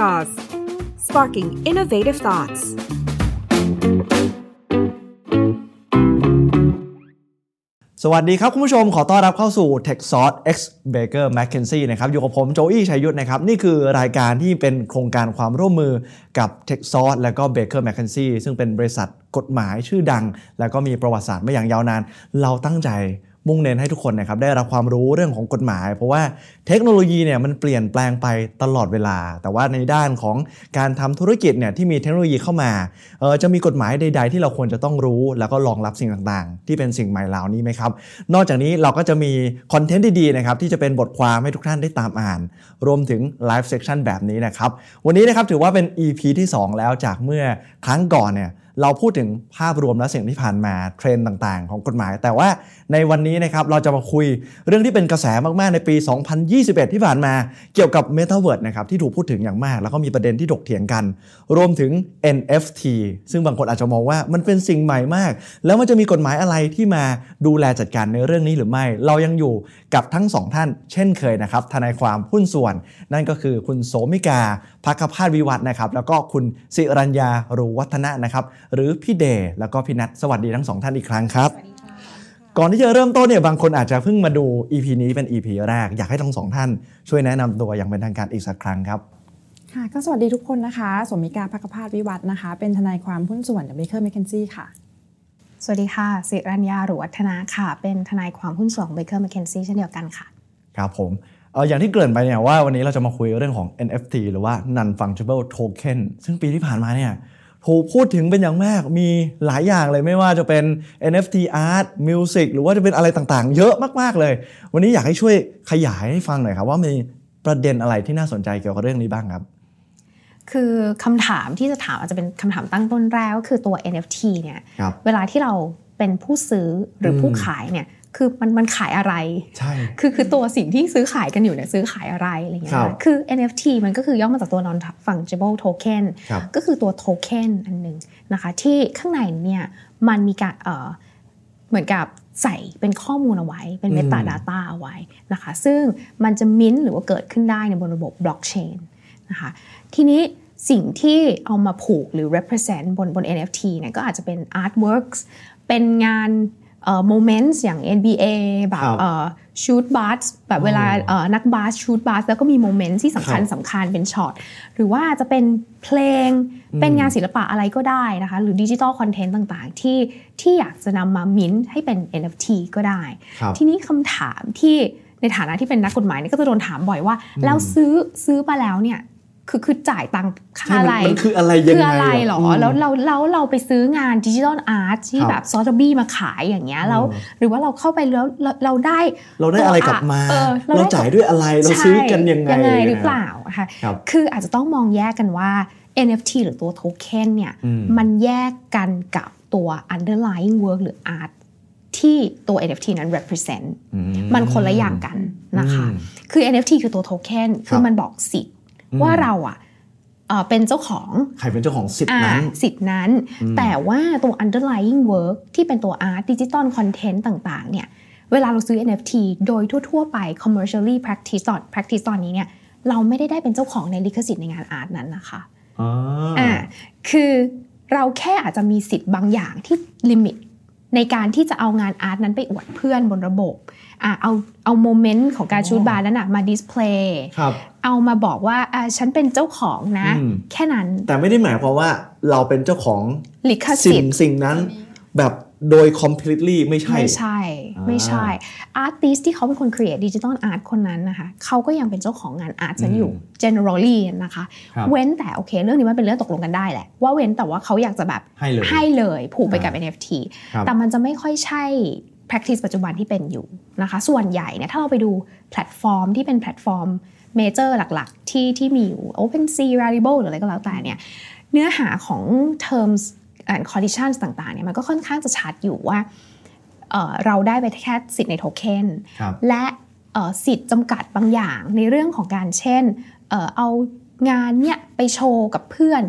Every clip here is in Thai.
Jaws sparking innovative thoughts สวัสดีครับคุณผู้ชมขอต้อนรับเข้าสู่ Tech Sauce X Baker McKenzie นะครับอยู่กับผมโจอี้ชัยยุทธนะครับ นี่คือรายการที่เป็นโครงการความร่วมมือกับ Tech Sauce และก็ Baker McKenzie ซึ่งเป็นบริษัทกฎหมายชื่อดัง แล้วก็มีประวัติศาสตร์มาอย่างยาวนาน เราตั้งใจ มุ่งเน้นให้ทุกคนนะครับได้รับความรู้เรื่องของกฎหมาย เพราะว่าเทคโนโลยีเนี่ยมันเปลี่ยนแปลงไปตลอดเวลา แต่ว่าในด้านของการทำธุรกิจเนี่ยที่มีเทคโนโลยีเข้ามาเออจะมีกฎหมายใด ๆ ที่เราควรจะต้องรู้ แล้วก็รองรับสิ่งต่างๆ ที่เป็นสิ่งใหม่เหล่านี้ไหมครับ นอกจากนี้เราก็จะมีคอนเทนต์ดีๆนะครับที่จะเป็นบทความให้ทุกท่านได้ตามอ่าน รวมถึงไลฟ์เซ c ชันแบบนี้นะครับวันนี้นะครับถือว่าเป็น EP ที่ 2 แล้วจากเมื่อครั้งก่อนเนี่ย เราพูดถึงภาพรวมและสิ่งที่ผ่านมาเทรนด์ต่างๆ ของกฎหมาย แต่ว่าในวันนี้นะครับเราจะมาคุยเรื่องที่เป็นกระแสมากๆในปี 2021 ที่ผ่านมาเกี่ยวกับ m e t a เวิร์ดนะครับที่ถูกพูดถึงอย่างมาก แล้วก็มีประเด็นที่ถกเถียงกัน รวมถึง NFT ซึ่งบางคนอาจจะมองว่ามันเป็นสิ่งใหม่มาก แล้วมันจะมีกฎหมายอะไรที่มาดูแลจัดการในเรื่องนี้หรือไม่ เรายังอยู่กับทั้งสองท่าน เช่นเคยนะครับทนายความหุ้นส่วน นั่นก็คือคุณโสมิกาพักพาดวิวัฒนะครับแล้วก็คุณสิรัญญารูวัฒนะนะครับหรือพี่เดย์แล้วก็พี่นัทสวัสดีทั้งสองท่านอีกครั้งครับ ก่อนที่จะเริ่มต้นเนี่ยบางคนอาจจะเพิ่งมาดู EP นี้เป็น EP แรก อยากให้ทั้งสองท่านช่วยแนะนำตัวอย่างเป็นทางการอีกสักครั้งครับค่ะก็สวัสดีทุกคนนะคะสมมิกาภักพาดวิวัฒน์นะคะ เป็นทนายความหุ้นส่วน w บเ k อร์ m ม k เคนซี่ค่ะ สวัสดีค่ะสิรัญญาหรือวัฒนาค่ะ เป็นทนายความหุ้นส่วนของ Baker McKenzie เช่นเดียวกันค่ะ ครับผมเอออย่างที่เกริ่นไปเนี่ยว่าวันนี้เราจะมาคุยเรื่องของ NFT หรือว่า non fungible token ซึ่งปีที่ผ่านมาเนี่ย ถูกพูดถึงเป็นอย่างมาก มีหลายอย่างเลยไม่ว่าจะเป็น NFT art music หรือว่าจะเป็นอะไรต่างๆ เยอะมากๆเลย วันนี้อยากให้ช่วยขยายให้ฟังหน่อยครับ ว่ามีประเด็นอะไรที่น่าสนใจเกี่ยวกับเรื่องนี้บ้างครับ คือคำถามที่จะถามอาจจะเป็นคำถามตั้งต้นแรกก็คือตัว NFT เนี่ยครับเวลาที่เราเป็นผู้ซื้อหรืออมผู้ขายเนี่ย คือมันมันขายอะไร ใช่ คือคือตัวสิ่งที่ซื้อขายกันอยู่เนี่ยซื้อขายอะไรอะไรเงี้ยครับคือ NFT มันก็คือย่อมาจากตัว non fungible token ครับก็คือตัวโทเค็นอันหนึ่งนะคะที่ข้างในเนี่ยมันมีการเอ่อเหมือนกับใส่เป็นข้อมูลเอาไว้ เป็นอืม Meta Data เอาไว้นะคะซึ่งมันจะมิ้นหรือว่าเกิดขึ้นได้ในบนระบบบล็อกเชนนะคะทีนี้สิ่งที่เอามาผูกหรือ represent บนบน NFT เนี่ยก็อาจจะเป็น artworks เป็นงาน เอ่อ moments อย่าง NBA แบครับบเอ่อ shoot บาส แบบเวลาเอ่อนักบาส shoot บาส แล้วก็มี moment ที่สำคัญครับสำคัญเป็นช็อตหรือว่าจะเป็นเพลงเป็นงานศิลปะอะไรก็ได้นะคะ หรือ digital content ต่างๆ ที่ที่อยากจะนำมามิ้นท์ให้เป็น NFT ก็ได้ครับทีนี้คำถามที่ในฐานะที่เป็นนักกฎหมายเนี่ยก็จะโดนถามบ่อยว่า แล้วซื้อซื้อมาแล้วเนี่ย คือคือจ่ายตังค่าใช่มันอะไรมันคืออะไรยังไงคืออะไรหรออืมแล้วเราเราเราไปซื้องาน digital art ที่ครับแบบ Sotheby's มาขายอย่างเงี้ยแล้วอืมหรือว่าเราเข้าไปแล้วเราเราได้ เราได้อะไรกลับมาออเราได้จ่ายด้วยอะไรเราซื้อกันยังไงใช่ยังไงหรือนะเปล่านะคะครับคืออาจจะต้องมองแยกกันว่า NFT หรือตัวโทเค็นเนี่ยอืมมันแยกกันกับตัว underlying work หรือ art ที่ตัว NFT นั้น represent อืมันคนละอย่างกันนะคะอืมคือ NFT คือตัวโทเค็นครัคืบอมันบอกสิทธิ์อืม ว่าเราอะเอ่อเป็นเจ้าของ ใครเป็นเจ้าของสิทธิ์อ่านั้นสิทธิ์นั้น แต่ว่าตัว underlying work ที่เป็นตัว art digital content ต่าง ๆ เนี่ย เวลาเราซื้อ NFT โดยทั่ว ๆ ไป commercially practice ตอน practice ตอนนี้เนี่ย เราไม่ได้ได้เป็นเจ้าของในลิขสิทธิ์ในงาน art นั้นนะคะอ่าอ่าคือเราแค่อาจจะมีสิทธิ์บางอย่างที่ limit ในการที่จะเอางาน art นั้นไปอวดเพื่อนบนระบบอ่าเอาเอา moment ของการชู้ตบาสนั้นนะมา display ครับเอามาบอกว่าอ่าฉันเป็นเจ้าของนะอืมแค่นั้น แต่ไม่ได้หมายความว่าเราเป็นเจ้าของลิขสิ่สิงทธิ์สิ่งนั้นแบบ โดย completely ไม่ใช่ ไม่ใช่อ่าไม่ใช่ artist ที่เขาเป็นคน create ดิจิ t a ลอาร์ตคนนั้นนะคะเขาก็ยังเป็นเจ้าของงาน art นั้นอยู่ generally นะคะครับเว้นแต่โอเค เรื่องนี้มันเป็นเรื่องตกลงกันได้แหละ ว่าเว้นแต่ว่าเขาอยากจะแบบให้เลยให้เลยผูกไปกับอ่า NFT ครับแต่มันจะไม่ค่อยใช่ practice ปัจจุบันที่เป็นอยู่นะคะ ส่วนใหญ่เนี่ยถ้าเราไปดูแพลตฟอร์มที่เป็นแพลตฟอร์ม major หลัก ๆ ที่ที่มีอยู่ OpenSea Rarible หรืออะไรก็แล้วแต่เนี่ยเนื้อหาของ terms and conditions ต่างๆเนี่ยมันก็ค่อนข้างจะชัดอยู่ว่าเอ่อเราได้ไปแค่สิทธิ์ในโทเค็นครับและเอ่อสิทธิ์จำกัดบางอย่างในเรื่องของการเช่น เอ่อเอางานเนี่ยไปโชว์กับเพื่อน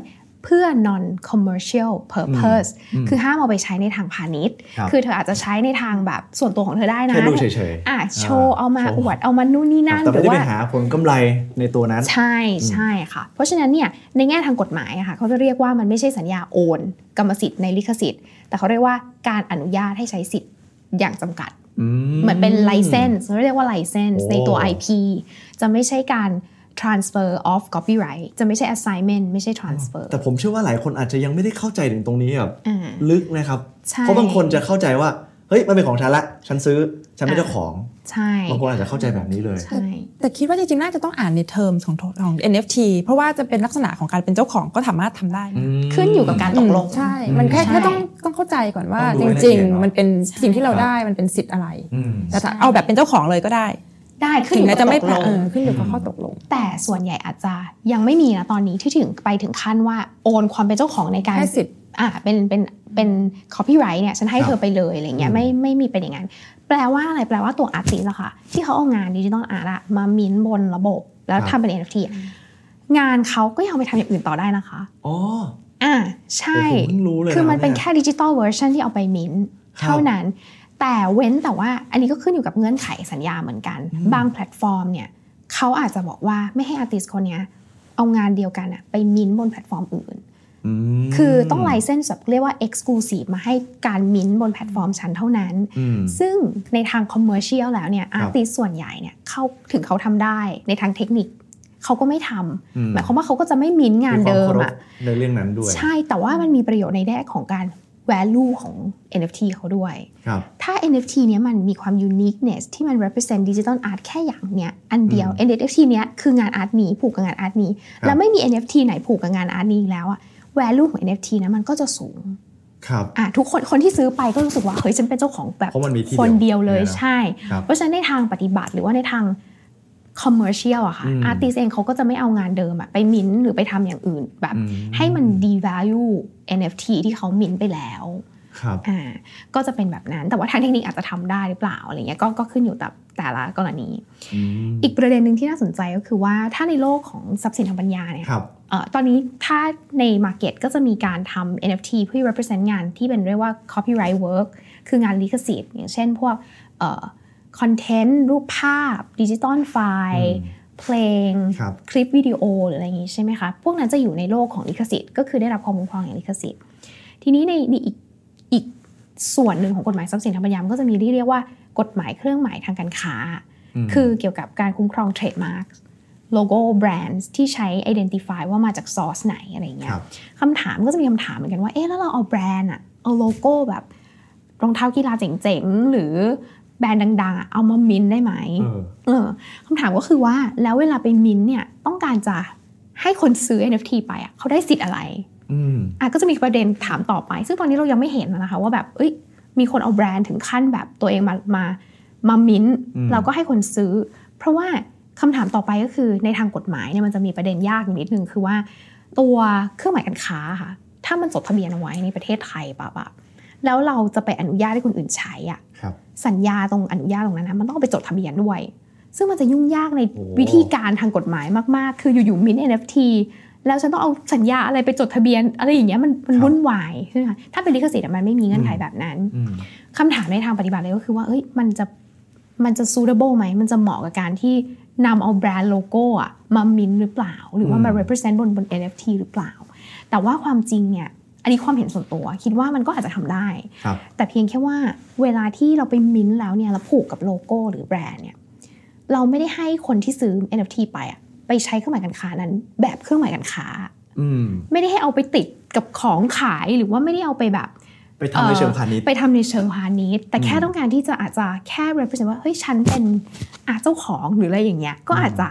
เพื่อ non commercial purpose อืมคือห้ามเอาไปใช้ในทางพาณิชย์ครับคือเธออาจจะใช้ในทางแบบส่วนตัวของเธอได้นะแค่ดูเฉยๆอะโชว์เอามาโชว์อวดเอามานู่นนี่นั่นแต่หไม่รือได้ไปว่าหาผลกำไรในตัวนั้น ใช่ใช่ค่ะ เพราะฉะนั้นเนี่ยในแง่ทางกฎหมายอะค่ะเขาจะเรียกว่ามันไม่ใช่สัญญาโอน กรรมสิทธิ์ในลิขสิทธิ์ แต่เขาเรียกว่าการอนุญาตให้ใช้สิทธิ์อย่างจำกัด เหมือนเป็น license เราเรียกว่า license โอ้ในตัว IP จะไม่ใใช่การ transfer of copyright จะไม่ใช่ assignment ไม่ใช่ transfer แต่ผมเชื่อว่าหลายคนอาจจะยังไม่ได้เข้าใจถึงตรงนี้แบบอ่าลึกนะครับใช่เพราะบางคนจะเข้าใจว่า เฮ้ย มันเป็นของฉันละ ฉันซื้อ ฉันเป็นอ่าเจ้าของ ใช่บางคนอาจจะเข้าใจแบบนี้เลย ใช่ แต่คิดว่าจริงๆ น่าจะต้องอ่านในเทอมของของ NFT เพราะว่าจะเป็นลักษณะของการเป็นเจ้าของก็สามารถทำได้นะขึ้นอยู่กับการตกลง ใช่ มันแค่ใช่แค่ต้องต้องเข้าใจก่อนว่าต้องจดูให้ละริงเอียดเนอะๆมันเป็นสิ่งที่เราได้มันเป็นสิทธิ์อะไรอืมแต่ถ้าเอาแบบเป็นเจ้าของเลยก็ได้ ได้ขึ้นถึองยู่แม้กับจะไม่ตกลงเออขึ้นอยู่กับข้อตกลง แต่ส่วนใหญ่อาจจะยังไม่มีนะตอนนี้ที่ถึงไปถึงขั้นว่าโอนความเป็นเจ้าของในการให้สิทธิ์อ่าเป็นเป็นเป็น copyright เนี่ยฉันให้ครับเธอไปเลยอะไรเงี้ยอืมไม่ไม่มีเป็นอย่างนั้นแปลว่าอะไรแปลว่าตัว artist อะค่ะที่เขาเอางาน digital art อะมามิ้นท์บนระบบแล้วทำเป็น NFT อะงานเขาก็ยังเอาไปทำอย่างอื่นต่อได้นะคะอ๋ออ่าใช่โอ้โหเพิ่งรู้เลยคือมันนะครับเป็นเนี่ยแค่ digital version ที่เอาไปมิ้นท์ครับเท่านั้น แต่เว้นแต่ว่าอันนี้ก็ขึ้นอยู่กับเงื่อนไขสัญญาเหมือนกัน บางแพลตฟอร์มเนี่ยเขาอาจจะบอกว่าไม่ให้ artist คนเนี้ยเอางานเดียวกันอะไปมิ้นท์บนแพลตฟอร์มอื่นอืมคือต้อง license แบบเรียกว่า Exclusive มาให้การมิ้นท์บนแพลตฟอร์มฉันเท่านั้นอืมซึ่งในทาง commercial แล้วเนี่ยครับร์ติสส่วนใหญ่เนี่ยเขาถึงเขาทำได้ในทางเทคนิคเขาก็ไม่ทำอืมหมายความว่าเขาก็จะไม่มิ้นท์งานเดิมควอะครพในเรื่องนั้นด้วย ใช่แต่ว่ามันมีประโยชน์ในแง่ของการ value ของ NFT เขาด้วยครับถ้า NFT เนี้ยมันมีความ uniqueness ที่มัน represent digital art แค่อย่างเนี้ยอันเดียว NFT เนี้ยคืองาน art นี้ผูกกับงาน art นี้ครับแล้วไม่มี NFT ไหนผูกกับงาน art นี้อีกแล้วอะ value ของ NFT นะมันก็จะสูงครับอะทุกคนคนที่ซื้อไปก็รู้สึกว่าเฮ้ยฉันเป็นเจ้าของแบบเพราะมันมีที่คนเดียวเลยเดียวใช่ครับเพราะฉะนั้นในทางปฏิบัติหรือว่าในทาง commercial อะค่ะอืมอาร์ติสเองเขาก็จะไม่เอางานเดิมอะไปมิ้นท์หรือไปทำอย่างอื่นแบบอืมให้มัน devalue NFT ที่เขามิ้นท์ไปแล้วครับอ่าก็จะเป็นแบบนั้นแต่ว่าทางเทคนิคอาจจะทำได้หรือเปล่าอะไรเงี้ยก็ก็ขึ้นอยู่กับแต่ละกรณีอืมอีกประเด็นหนึ่งที่น่าสนใจก็คือว่าถ้าในโลกของทรัพย์สินทางปัญญาเนี่ยครับเอ่อตอนนี้ถ้าใน Market ก็จะมีการทำ NFT เพื่อ represent งานที่เป็นเรียกว่า copyright work คืองานลิขสิทธิ์อย่างเช่นพวก คอนเทนต์รูปภาพดิจิตอลไฟล์อืมเพลงครับคลิปวิดีโอหรืออะไรอย่างงี้ใช่ไหมคะ พวกนั้นจะอยู่ในโลกของลิขสิทธิ์ก็คือได้รับความคุ้มครองอย่างลิขสิทธิ์ ทีนี้ในในอีกอีกส่วนหนึ่งของกฎหมายทรัพย์สินทางปัญญามันก็จะมีที่เรียกว่ากฎหมายเครื่องหมายทางการค้าอืมคือเกี่ยวกับการคุ้มครอง trademark โลโก้แบรนด์ที่ใช้ identify ว่ามาจาก source ไหนอะไรอย่างเงี้ยครับคำถามก็จะมีคำถามเหมือนกันว่า เอ๊ะแล้วเราเอาแบรนด์อะเอาโลโก้แบบรองเท้ากีฬาเจ๋งๆ หรือ แบรนด์ดังๆอะเอามามินได้ไหมเออเออคำถามก็คือว่าแล้วเวลาไปมินเนี่ยต้องการจะให้คนซื้อ NFT ไปอะเขาได้สิทธิ์อะไรอืมอะก็จะมีประเด็นถามต่อไป ซึ่งตอนนี้เรายังไม่เห็นนะคะว่าแบบเอ้ยมีคนเอาแบรนด์ถึงขั้นแบบตัวเองมามามามินอืมแล้วก็ให้คนซื้อ เพราะว่าคำถามต่อไปก็คือในทางกฎหมายเนี่ยมันจะมีประเด็นยากอยู่นิดนึงคือว่า ตัวเครื่องหมายการค้าค่ะ ถ้ามันจดทะเบียนเอาไว้ในประเทศไทยปั๊บอะแล้วเราจะไปอนุญาตให้คนอื่นใช้อะครับ สัญญาตรงอนุญาตตรงนั้นนะมันต้องเอาไปจดทะเบียนด้วย ซึ่งมันจะยุ่งยากในโอ้วิธีการทางกฎหมายมากๆ คืออยู่ๆมิน NFT แล้วฉันต้องเอาสัญญาอะไรไปจดทะเบียน อะไรอย่างเงี้ยมันมันวุ่นวายใช่ไหมคะถ้าเป็นลิขสิทธิ์อะมันไม่มีเงื่อนไขแบบนั้นอืมคำถามในทางปฏิบัติเลยก็คือว่าเอ้ยมันจะมันจะ suitable ไหมมันจะเหมาะกับการที่นำเอาแบรนด์โลโก้อะมามินหรือเปล่า หรือว่ามาอืม represent บนบน NFT หรือเปล่า แต่ว่าความจริงเนี่ย อันนี้ความเห็นส่วนตัว คิดว่ามันก็อาจจะทำได้ครับแต่เพียงแค่ว่าเวลาที่เราไปมินท์แล้วเนี่ยเราผูกกับโลโก้หรือแบรนด์เนี่ยเราไม่ได้ให้คนที่ซื้อ NFT ไปอะไปใช้เครื่องหมายการค้านั้น แบบเครื่องหมายการค้าอืมไม่ได้ให้เอาไปติดกับของขายหรือว่าไม่ได้เอาไปแบบ ไปทำในเชิงพาณิชย์ไปทำในเชิงพาณิชย์แต่แค่อืมต้องการที่จะอาจจะแค่ represent ว่าเฮ้ยฉันเป็นอาเจ้าของหรืออะไรอย่างเงี้ยก็อาจจะ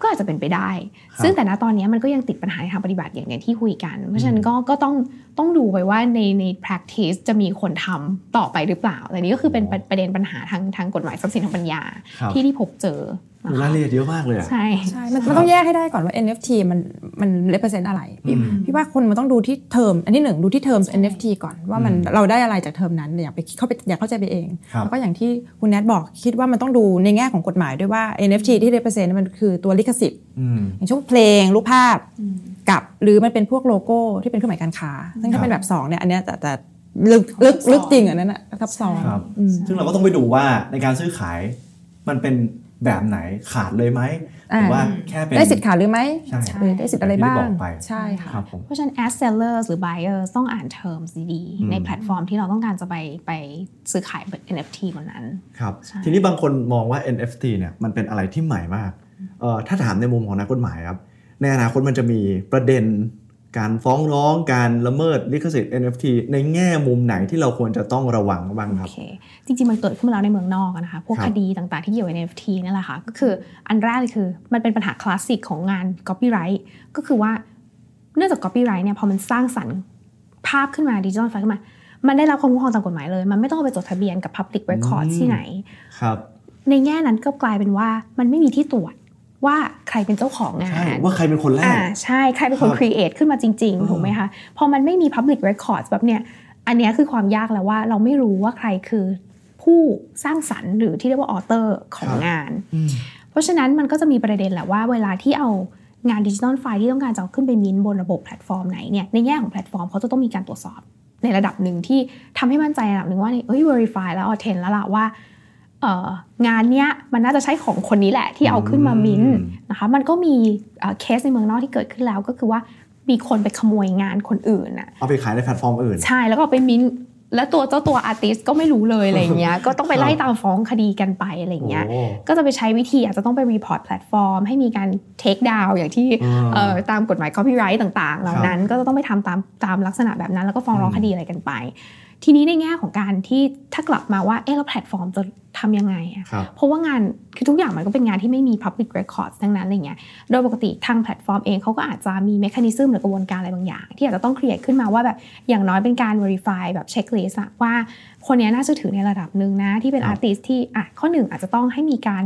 ก็อาจจะเป็นไปได้ครับซึ่งแต่ณตอนนี้มันก็ยังติดปัญหาในทางปฏิบัติอย่างอย่างที่คุยกัน เพราะฉะนั้นก็ก็ต้องต้องดูไปว่าในใน practice จะมีคนทำต่อไปหรือเปล่า แต่นี้ก็คือเป็นประประเด็นปัญหาทางทางกฎหมายทรัพย์สินทางปัญญาครับที่ที่พบเจอนะโอ้คะ รายละเอียดเยอะมากเลยอะใช่ใช่มันมันต้องแยกให้ได้ก่อนว่า NFT มันมัน represent อะไรพี่อืมพี่ว่าคนมันต้องดูที่เทอมอันที่หนึ่งดูที่เทอม NFT ก่อนว่ามันอืมเราได้อะไรจากเทอมนั้นอยากไปเข้าไปอยากเข้าใจไปเองครับแล้วก็อย่างที่คุณแนทบอกคิดว่ามันต้องดูในแง่ของกฎหมายด้วยว่า NFT ที่ represent มันคือตัวลิขสิทธิ์อืมอย่างเช่นเพลงรูปภาพกับหรือมันเป็นพวกโลโก้ที่เป็นเครื่องหมายการค้าซึ่งครัถ้าบเป็นแบบสองเนี่ยอันเนี้ยแต่แต่ลึกลึกลึกจริงอันนั้นอะทับซ้อนครับอืมซึ่งเราก็ต้องไปดูว่าในการซื้อขายมันเป็น แบบไหนขาดเลยไหมหรือว่าแค่เป็นได้สิทธิ์ขาดหรือไม่ใช่หรือได้สิทธิ์อะไรบ้าอย่างที่งบอกไปใช่ค่ะครับผมเพราะฉะนั้น as sellers หรือ buyers ต้องอ่าน terms ดีอืมๆในแพลตฟอร์มที่เราต้องการจะไปไปซื้อขาย NFT บนนั้นครับใช่ทีนี้บางคนมองว่า NFT เนี่ยมันเป็นอะไรที่ใหม่มากเอ่อถ้าถามในมุมของนักกฎหมายครับในอนาคตมันจะมีประเด็น การฟ้องร้องการละเมิดลิขสิทธิ์ NFT ในแง่มุมไหนที่เราควรจะต้องระวังบ้างคโอรับเคจริง ๆ มันเกิดขึ้นมาแล้วในเมืองนอกอะนะคะ พวกครับคดีต่างๆ ที่เกี่ยวกับ NFT นี่แหละค่ะ ก็คืออันแรกเลยคือมันเป็นปัญหาคลาสสิกของงาน copyright ก็คือว่าเนื่องจาก copyright เนี่ยพอมันสร้างสรรค์ภาพขึ้นมาดิจิทัลไฟล์ขึ้นมา มันได้รับความคุ้มครองตามกฎหมายเลย มันไม่ต้องเอาไปจดทะเบียนกับ public record อืมที่ไหน ครับ ในแง่นั้นก็กลายเป็นว่ามันไม่มีที่ตรวจ ว่าใครเป็นเจ้าของงาใช่นว่าใครเป็นคนแรอ่ากใช่ใครเป็นคนครับ create ขึ้นมาจริงอืมๆถูกไหมคะพอมันไม่มี public records แบบเนี้ยอันเนี้ยคือความยากแล้วว่าเราไม่รู้ว่าใครคือผู้สร้างสรรค์หรือที่เรียกว่า author ของงานอืมเพราะฉะนั้นมันก็จะมีประเด็นแหละว่าเวลาที่เอางาน digital file ที่ต้องการจะเอาขึ้นไปมินท์บนระบบแพลตฟอร์มไหนเนี่ยในแง่ของแพลตฟอร์มเขาจะต้องมีการตรวจสอบ ในระดับหนึ่งที่ทำให้มั่นใจระดับหนึ่งว่าเอ้ย verify แล้ว authent แล้วล่ะว่าเอ่อ งานเนี้ยมันน่าจะใช่ของคนนี้แหละที่เอาขึ้นมามินท์อืมนะคะมันก็มีเอ่อเคสในเมืองนอกที่เกิดขึ้นแล้วก็คือว่ามีคนไปขโมยงานคนอื่นน่ะเอาไปขายในแพลตฟอร์มอื่น ใช่แล้วก็เอาไปมินท์แล้วตัวเจ้าตัว artist ก็ไม่รู้เลยอะไรอย่างเงี้ย ก็ต้องไปไล่ตามฟ้องคดีกันไปอะไรอย่างเงี้ยโอ้ก็จะไปใช้วิธีอาจจะต้องไป report แพลตฟอร์ม ให้มีการ take down อย่างที่อ่าเอ่อตามกฎหมาย copyright ต่าง ๆ เหล่านั้น ก็จะต้องไปทำตามตามลักษณะแบบนั้น แล้วก็ฟ้องร้องอืมคดีอะไรกันไป ทีนี้ในแง่ของการที่ถ้ากลับมาว่าเออแล้วแพลตฟอร์มจะทำยังไงอะครับเพราะว่างานคือทุกอย่างมันก็เป็นงานที่ไม่มี public records ทั้งนั้นอะไรเงี้ยโดยปกติทางแพลตฟอร์มเองเขาก็อาจจะมี mechanism หรือกระบวนการอะไรบางอย่าง ที่อาจจะต้อง create ขึ้นมาว่าแบบอย่างน้อยเป็นการ verify แบบ checklist อะว่าคนนี้น่าจะถือในระดับหนึ่งนะที่เป็นครับ artist ที่อะข้อหนึ่งอาจจะต้องให้มีการ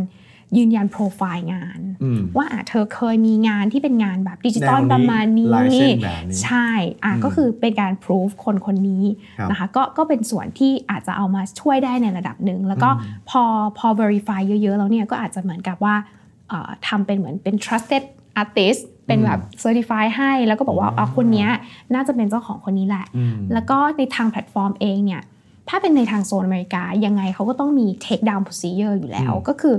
ยืนยันโปรไฟล์งานอืมว่าอะเธอเคยมีงานที่เป็นงานแบบดิจิตอลแนวนี้ประมาณนี้ลายเส้นแบบนี้ใช่อะอืมก็คือเป็นการ proof คนคนนี้ครับนะคะก็ก็เป็นส่วนที่อาจจะเอามาช่วยได้ในระดับหนึ่ง แล้วก็พอพอ verify เยอะๆ แล้วเนี่ยก็อาจจะเหมือนกับว่าเอ่อทำเป็นเหมือนเป็น trusted artist เป็นแบบ certify ให้แล้วก็บอกว่าอ๋ออะคนเนี้ยน่าจะเป็นเจ้าของคนนี้แหละอืมแล้วก็ในทางแพลตฟอร์มเองเนี่ยถ้าเป็นในทางโซนอเมริกา ยังไงเขาก็ต้องมี take down procedure อยู่แล้วอืมก็คือ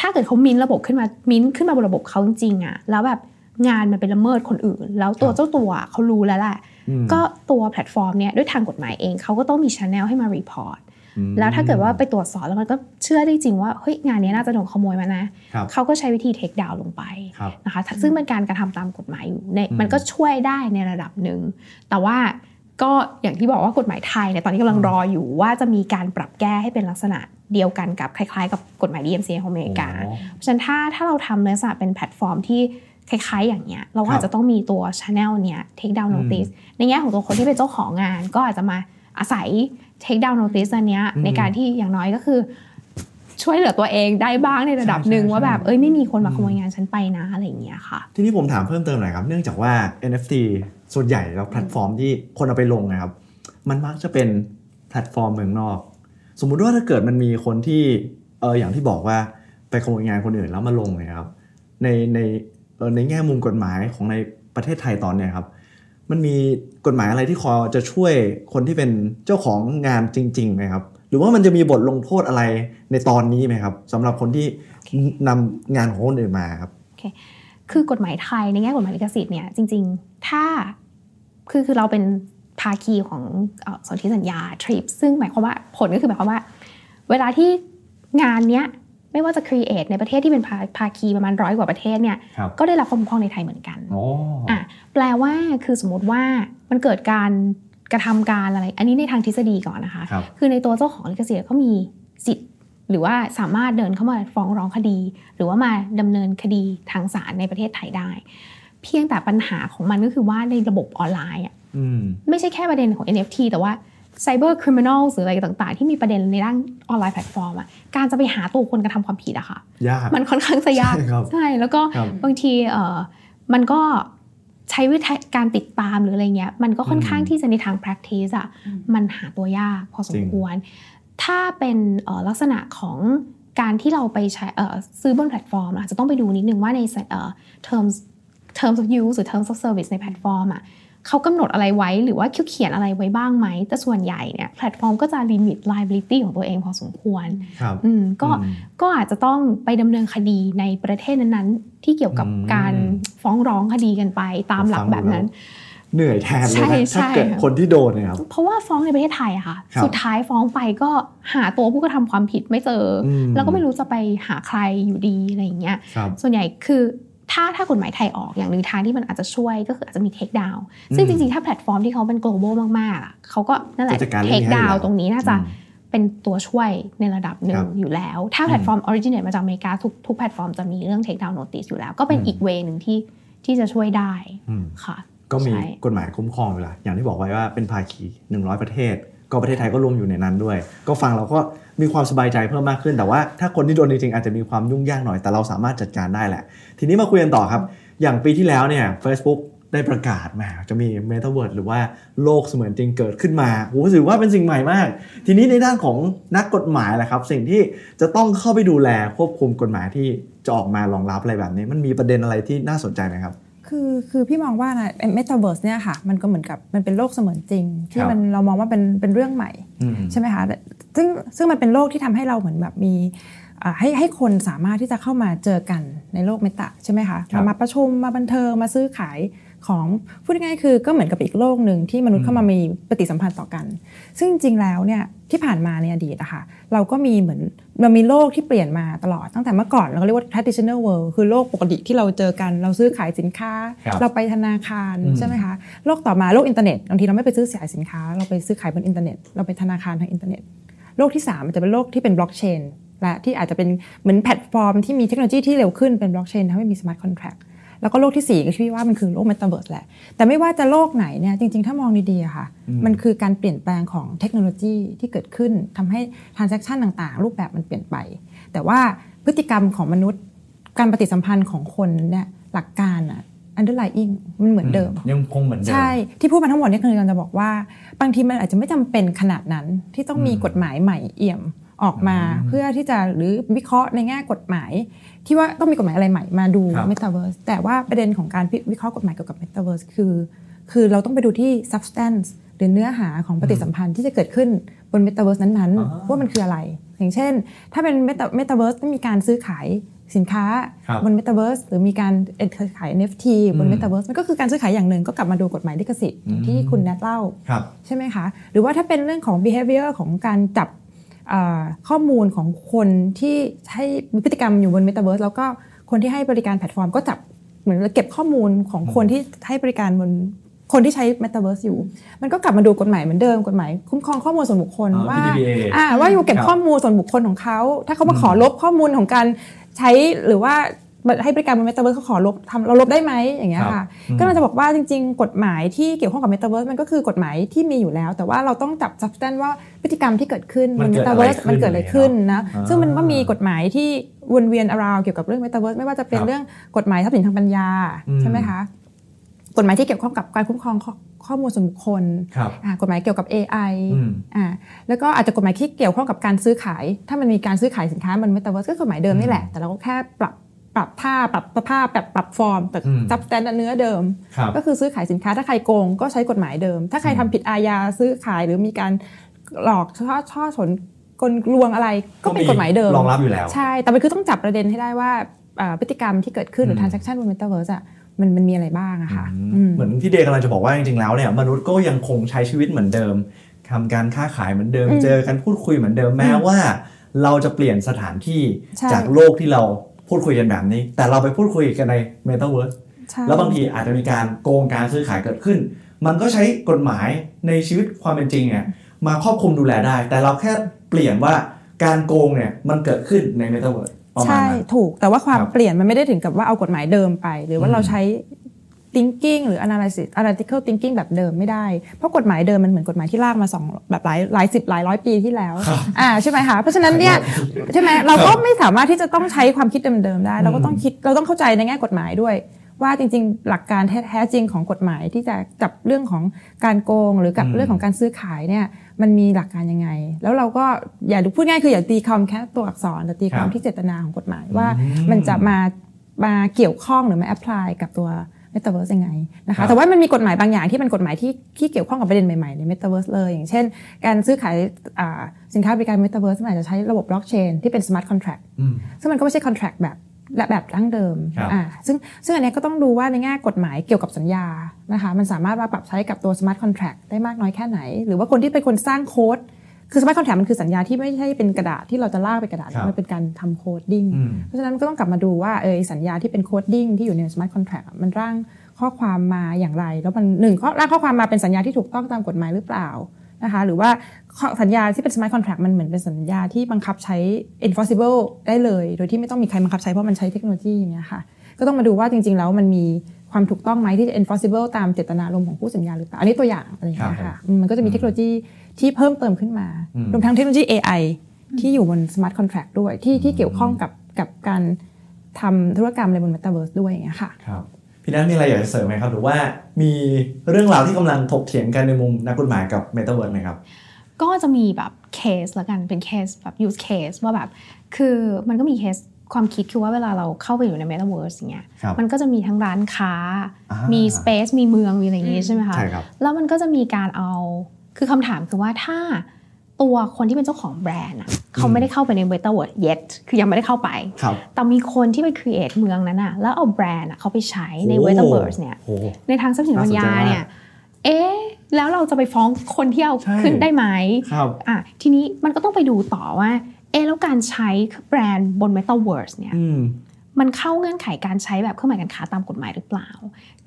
ถ้าเกิดเขามินระบบขึ้นมามินขึ้นมาบนระบบเขาจริงๆอะแล้วแบบงานมันเป็นละเมิดคนอื่น แล้วตัวเจ้าตัวเขารู้แล้วแหละอืมก็ตัวแพลตฟอร์มเนี่ยด้วยทางกฎหมายเองเขาก็ต้องมี channel ให้มา reportอืมแล้วถ้าเกิดว่าไปตรวจสอบแล้วมันก็เชื่อได้จริงว่าเฮ้ยงานนี้น่าจะโดนขโมยมานะครับเขาก็ใช้วิธีเทคดาวลงไปครับนะคะซึ่งเป็นการกระทำตามกฎหมายอยู่ในอืมมันก็ช่วยได้ในระดับหนึ่งแต่ว่าก็อย่างที่บอกว่ากฎหมายไทยเนี่ยตอนนี้กำลังรออยู่ว่าจะมีการปรับแก้ให้เป็นลักษณะ เดียวกันกับคล้ายๆ กับกฎหมาย DMCA ของอเมริกาอ๋อเพราะฉะนั้นถ้าถ้าเราทำในลักษณะเป็นแพลตฟอร์มที่คล้ายๆ อย่างเงี้ย เราก็ครับอาจจะต้องมีตัว channel เนี่ย take down notice ในแง่ของตัวคนที่เป็นเจ้าของงาน ก็อาจจะมาอาศัย take down notice อันเนี้ยอืมในการที่อย่างน้อยก็คือช่วยเหลือตัวเองได้บ้างในระดับหนึ่งใช่ใช่ว่าแบบเอ้ยไม่มีคนมาอืมขโมยงานฉันไปนะอะไรอย่างเงี้ยค่ะ ทีนี้ผมถามเพิ่มเติมหน่อยครับ เนื่องจากว่า NFT ส่วนใหญ่แล้วแพลตฟอร์มที่คนเอาไปลงนะครับ มันมักจะเป็นแพลตฟอร์มเมืองนอก สมมุติว่าถ้าเกิดมันมีคนที่เอออย่างที่บอกว่าไปขโมยงานคนอื่นแล้วมาลงเนี่ยครับในในเออในแง่มุมกฎหมายของในประเทศไทยตอนเนี้ยครับ มันมีกฎหมายอะไรที่คอจะช่วยคนที่เป็นเจ้าของงานจริงๆไหมครับ หรือว่ามันจะมีบทลงโทษอะไรในตอนนี้ไหมครับสำหรับคนที่นำงานของคนอื่นมาครับคือกฎหมายไทยในแง่กฎหมายลิขสิทธิ์เนี่ยจริง ๆ ถ้าคือคือเราเป็น ภาคีของเอ่อสนธิสัญญา TRIP ซึ่งหมายความว่าผลก็คือหมายความว่า เวลาที่งานเนี้ยไม่ว่าจะ create ในประเทศที่เป็นภาภาคีประมาณร้อยกว่าประเทศเนี่ยครับก็ได้รับความคุ้มครองในไทยเหมือนกันโอ้อะแปลว่าคือสมมติว่ามันเกิดการกระทำการอะไร อันนี้ในทางทฤษฎีก่อนนะคะครับคือในตัวเจ้าของลิขสิทธิ์เขามีสิทธิ์ หรือว่าสามารถเดินเข้ามาฟ้องร้องคดี หรือว่ามาดำเนินคดีทางศาลในประเทศไทยได้ เพียงแต่ปัญหาของมันก็คือว่าในระบบออนไลน์อะอืม ไม่ใช่แค่ประเด็นของ NFT แต่ว่า Cyber Criminal หรืออะไรต่าง ๆ ที่มีประเด็นในด้านออนไลน์แพลตฟอร์มอะการจะไปหาตัวคนกระทำความผิดอะค่ะยากมันค่อนข้างจะยากใช่ครับใช่แล้วก็ครับบางทีเออมันก็ใช้วิธีการติดตามหรืออะไรเงี้ยมันก็ค่อนข้างอืมที่จะในทาง practice อะมันหาตัวยากพอสมควรจริง ถ้าเป็นเอ่อลักษณะของการที่เราไปใช้เอ่อซื้อบนแพลตฟอร์มอาจจะต้องไปดูนิดนึงว่าในเอ่อ terms terms of use หรือ terms of service ในแพลตฟอร์มอะ เขากำหนดอะไรไว้หรือว่าเขาเขียนอะไรไว้บ้างไหม แต่ส่วนใหญ่เนี่ยแพลตฟอร์มก็จะลิมิต liability ของตัวเองพอสมควรครับอืมก็อืมก็อาจจะต้องไปดำเนินคดีในประเทศนั้นๆ ที่เกี่ยวกับอืมการฟ้องร้องคดีกันไปตามหลักแบบนั้นเหนื่อยแทนเลยใช่นะใช่ถ้าเกิดค่ะคนที่โดนเนี่ยครับเพราะว่าฟ้องในประเทศไทยอะค่ะครับสุดท้ายฟ้องไปก็หาตัวผู้กระทำความผิดไม่เจออมแล้วก็ไม่รู้จะไปหาใครอยู่ดีอะไรอย่างเงี้ยครับส่วนใหญ่คือ ถ้าถ้ากฎหมายไทยออกอย่างหนึ่งทางที่มันอาจจะช่วยก็คืออาจจะมี take down ซึ่งจริงๆ ถ้าแพลตฟอร์มที่เขาเป็น global มากๆอะเขาก็นั่นแหละจะจัดการเรื่องนี้ให้ดาวอยู่แล้วตรงนี้น่าจะอืมเป็นตัวช่วยในระดับหนึ่คงรับอยู่แล้ว ถ้าแพลตฟอร์ม originate มาจากอเมริกาทุกทุกแพลตฟอร์มจะมีเรื่อง take down notice อยู่แล้ว ก็เป็นอืมอีก way นึงที่ที่จะช่วยได้อืมค่ะ ก็มีใช่กฎหมายคุ้มครองอยู่แล้วอย่างที่บอกไว้ว่าเป็นภาคี 100 ประเทศ ก็ประเทศไทยก็รวมอยู่ในนั้นด้วย ก็ฟังเราก็มีความสบายใจเพิ่มมากขึ้นแต่ว่าถ้าคนที่โดนจริงๆอาจจะมีความยุ่งยากหน่อยแต่เราสามารถจัดการได้แหละ ทีนี้มาคุยกันต่อครับ อย่างปีที่แล้วเนี่ย Facebook ได้ประกาศมาจะมี Metaverse หรือว่าโลกเสมือนจริงเกิดขึ้นมาโอ้โหถือว่าเป็นสิ่งใหม่มาก ทีนี้ในด้านของนักกฎหมายแหละครับ สิ่งที่จะต้องเข้าไปดูแลควบคุมกฎหมายที่จะออกมารองรับอะไรแบบนี้ มันมีประเด็นอะไรที่น่าสนใจไหมครับ คือคือพี่มองว่านะเมตาเวิร์สเนี่ยค่ะ มันก็เหมือนกับมันเป็นโลกเสมือนจริง ที่ครับมันเรามองว่าเป็นเป็นเรื่องใหม่อืมใช่ไหมคะซึ่งซึ่งมันเป็นโลกที่ทำให้เราเหมือนแบบมีอ่าให้ให้คนสามารถที่จะเข้ามาเจอกันในโลกเมตาใช่ไหมคะครับมามาประชุมมาบันเทิงมาซื้อขาย ของพูดง่ายๆคือก็เหมือนกับอีกโลกหนึ่งที่มนุษย์เข้ามามีปฏิสัมพันธ์ต่อกัน ซึ่งจริงๆแล้วเนี่ยที่ผ่านมาในอดีตอะค่ะเราก็มีเหมือนเรามีโลกที่เปลี่ยนมาตลอดตั้งแต่เมื่อก่อนเราก็เรียกว่า traditional world คือโลกปกติที่เราเจอกัน เราซื้อขายสินค้าครับเราไปธนาคารอืมใช่ไหมคะโลกต่อมาโลกอินเทอร์เน็ตบางทีเราไม่ไปซื้อขายสินค้า เราไปซื้อขายบนอินเทอร์เน็ตเราไปธนาคารทางอินเทอร์เน็ตโลกที่3มันจะเป็นโลกที่เป็นบล็อกเชนและที่อาจจะเป็นเหมือนแพลตฟอร์มที่มีเทคโนโลยีที่เร็วขึ้นเป็นบล็อกเชนทำให้มี smart contract แล้วก็โลกที่4ก็ที่ว่ามันคือโลกเมตาเวิร์สแหละ แต่ไม่ว่าจะโลกไหนเนี่ยจริง ๆ ถ้ามองดีๆอะค่ะ มันคือการเปลี่ยนแปลงของเทคโนโลยีที่เกิดขึ้นทำให้ transaction ต่างๆ รูปแบบมันเปลี่ยนไป แต่ว่าพฤติกรรมของมนุษย์ การปฏิสัมพันธ์ของคนเนี่ยหลักการอะ underlying มันเหมือนเดิม ยังคงเหมือนเดิม ใช่ ที่พูดมาทั้งหมดเนี่ยคือกำลังจะบอกว่า บางทีมันอาจจะไม่จำเป็นขนาดนั้นที่ต้องมีอืมกฎหมายใหม่เอี่ยมออกมาอืมเพื่อที่จะหรือวิเคราะห์ในแง่กฎหมาย ที่ว่าต้องมีกฎหมายอะไรใหม่มาดูครับ Metaverse แต่ว่าประเด็นของการวิเคราะห์กฎหมายเกี่ยวกับ Metaverse คือ คือเราต้องไปดูที่ substance หรือเนื้อหาของปฏิสัมพันธ์ที่จะเกิดขึ้นบน Metaverse นั้นอ่าๆว่ามันคืออะไร อย่างเช่น ถ้าเป็น Meta- Metaverse ต้องมีการซื้อขายสินค้าครับบน Metaverse หรือมีการขาย NFT บนอืม Metaverse มันก็คือการซื้อขายอย่างหนึ่งก็กลับมาดูกฎหมายลิขสิทธิ์อย่างที่อืมคุณแนทเล่าครับใช่ไหมคะ หรือว่าถ้าเป็นเรื่องของ behavior ของการจับเอ่อ ข้อมูลของคนที่ใช้มีพฤติกรรมอยู่บน Metaverse แล้วก็คนที่ให้บริการแพลตฟอร์ม ก็จับเหมือนเก็บข้อมูลของคนที่ให้บริการบนคนที่ใช้ Metaverse อยู่ มันก็กลับมาดูกฎหมายเหมือนเดิมกฎหมายคุ้มครองข้อมูลส่วนบุคคลอ่าว่า PDPA อ่าว่าอยู่เก็บครับข้อมูลส่วนบุคคลของเขา ถ้าเขามาขอลบข้อมูลของการใช้หรือว่า ให้บริการบน Metaverse เขาขอลบทำเราลบได้ไหมอย่างเงี้ยครัค่ะบอืมก็เราจะบอกว่าจริง ๆ กฎหมายที่เกี่ยวข้องกับ Metaverse มันก็คือกฎหมายที่มีอยู่แล้ว แต่ว่าเราต้องจับ substance ว่าพฤติกรรมที่เกิดขึ้นมับนนเกิดอะไร Metaverse ขึ้นมันเกิดอะไรขึ้นนะอ่าซึ่งมันก็มีกฎหมายที่วนเวียน around เกี่ยวกับเรื่อง Metaverse ไม่ว่าจะเป็นครับเรื่องกฎหมายทรัพย์สินทางปัญญาอืมใช่ไหมคะกฎหมายที่เกี่ยวข้องกับการคุ้มครองข้อข้อมูลส่วนบุคคลครับอ่ากฎหมายเกี่ยวกับ AI อืมอ่าแล้วก็อาจจะกฎหมายที่เกี่ยวข้องกับการซื้อขาย ถ้ามันมีการซื้อขายสินค้าบน Metaverse ก็กฎหมายเดิมนี่แหละ แต่เราก็แค่ปรับ ปรับท่าปรับสภาพแบบปรับฟอร์มแต่อืมซับสแตนเนื้อเดิมครับก็คือซื้อขายสินค้าถ้าใครโกงก็ใช้กฎหมายเดิม ถ้าใครทำผิดอาญาซื้อขายหรือมีการหลอกช่อช่อฉนกลลวงอะไรก็เป็นกฎหมายเดิมรองรับอยู่แล้ว ใช่ แต่มันคือต้องจับประเด็นให้ได้ว่าอ่าพฤติกรรมที่เกิดขึ้นหรือม transaction บน Metaverse อะมันมันมีอะไรบ้างอะค่ะอืมเหมือนที่เดย์กำลังจะบอกว่าจริงๆแล้วเนี่ยมนุษย์ก็ยังคงใช้ชีวิตเหมือนเดิมทำการค้าขายเหมือนเดิมอืมเจอกันพูดคุยเหมือนเดิมแม้ว่า เราจะเปลี่ยนสถานที่ใช่จากโลกที่เรา พูดคุยกันแบบนี้ แต่เราไปพูดคุยกันใน Metaverse ใช่แล้วบางทีอาจจะมีการโกงการซื้อขายเกิดขึ้น มันก็ใช้กฎหมายในชีวิตความเป็นจริงเนี่ยมาครอบคลุมดูแลได้ แต่เราแค่เปลี่ยนว่าการโกงเนี่ยมันเกิดขึ้นใน Metaverse ประมาณใช่นั้นถูกแต่ว่าความครับเปลี่ยนมันไม่ได้ถึงกับว่าเอากฎหมายเดิมไป หรือว่าอืมเราใช้ thinking หรือ analysis analytical thinking แบบเดิมไม่ได้ เพราะกฎหมายเดิมมันเหมือนกฎหมายที่ลากมาสองแบบหลายหลายสิบหลายร้อยปีที่แล้วครับอ่าใช่ไหมคะเพราะฉะนั้นเนี่ยใช่ไหมเราก็ไม่สามารถที่จะต้องใช้ความคิดเดิมๆได้ เราก็ต้องคิดเราต้องเข้าใจในแง่กฎหมายด้วย ว่าจริง ๆ หลักการแท้ๆจริงของกฎหมายที่จะจับเรื่องของการโกง หรือกับอืมเรื่องของการซื้อขายเนี่ยมันมีหลักการยังไง แล้วเราก็อย่าดูพูดง่ายคืออย่าตีความแค่ตัวอักษรแต่ตีความที่เจตนาของกฎหมายว่าอืมมันจะมามาเกี่ยวข้องหรือมาแอพพลายกับตัว m Metaverse ยังไงนะครัคะบแต่ว่ามันมีกฎหมายบางอย่างที่เป็นกฎหมายที่ที่เกี่ยวข้องกับประเด็นใหม่ๆใน Metaverse เลย อย่างเช่น การซื้อขายอ่าสินค้าบริการ Metaverse มันอาจจะใช้ระบบ blockchain ที่เป็น smart contract อืมซึ่งมันก็ไม่ใช่ contract แบบและแบบดั้งเดิมครับอ่าซึ่งซึ่งอันเนี้ยก็ต้องดูว่าในแง่กฎหมายเกี่ยวกับสัญญานะคะมันสามารถมาปรับใช้กับตัว smart contract ได้มากน้อยแค่ไหน หรือว่าคนที่เป็นคนสร้างโค้ด คือ smart contract มันคือสัญญาที่ไม่ใช่เป็นกระดาษที่เราจะลากไปกระดาษครับมันเป็นการทำ coding อืมเพราะฉะนั้นก็ต้องกลับมาดูว่าเออไอ้สัญญาที่เป็น coding ที่อยู่ใน smart contract อะมันร่างข้อความมาอย่างไร แล้วมันหนึ่งข้อร่างข้อความมาเป็นสัญญาที่ถูกต้องตามกฎหมายหรือเปล่านะคะหรือว่าข้อสัญญาที่เป็น smart contract มันเหมือนเป็นสัญญาที่บังคับใช้ enforceable ได้เลย โดยที่ไม่ต้องมีใครบังคับใช้เพราะมันใช้เทคโนโลยีอย่างเงี้ยค่ะก็ต้องมาดูว่าจริง ๆ แล้วมันมี ความถูกต้องไหมที่จะ enforceable ตามเจตนารมณ์ของผู้สัญญาหรือเปล่า อันนี้ตัวอย่างอะไรอย่างเงี้ยครับค่ะอืมมันก็จะมีเทคโนโลยีที่เพิ่มเติมขึ้นมาอืมรวมทั้งเทคโนโลยี AI ที่อยู่บน smart contract ด้วยที่ที่เกี่ยวข้องกับกับการทำธุรกรรมอะไรบน metaverse ด้วยอย่างเงี้ยค่ะครับพี่นัทมีอะไรอยากจะเสริมไหมครับ หรือว่ามีเรื่องราวที่กำลังถกเถียงกันในมุมนักกฎหมายกับเมตาเวิร์ดไหมครับก็จะมีแบบเคสละกันเป็นเคสแบบ use case ว่าแบบ คือมันก็มีเคส ความคิดคือว่าเวลาเราเข้าไปอยู่ใน metaverse อย่างเงี้ยครับมันก็จะมีทั้งร้านค้าอ่ามีมี space มีเมืองมีอะไรอย่างงี้ใช่ไหมคะใช่ครับแล้วมันก็จะมีการเอาคือคำถามคือว่าถ้าตัวคนที่เป็นเจ้าของแบรนด์อะเขาไม่ได้เข้าไปใน metaverse yet คือยังไม่ได้เข้าไปครับแต่มีคนที่ไป create เมืองนั้นอะแล้วเอาแบรนด์อะเขาไปใช้ในโอ้ metaverse เนี่ยโอ้โหในทางทรัพย์สินปัญญาน่าสนใจมากเนี่ยเอ๊ะแล้วเราจะไปฟ้องคนที่เอาใช่ขึ้นได้ไหมครับอะทีนี้มันก็ต้องไปดูต่อว่าเอ๊ะแล้วการใช้แบรนด์บน Metaverse เนี่ยอืมมันเข้าเงื่อนไขการใช้แบบเครื่องหมายการค้าตามกฎหมายหรือเปล่า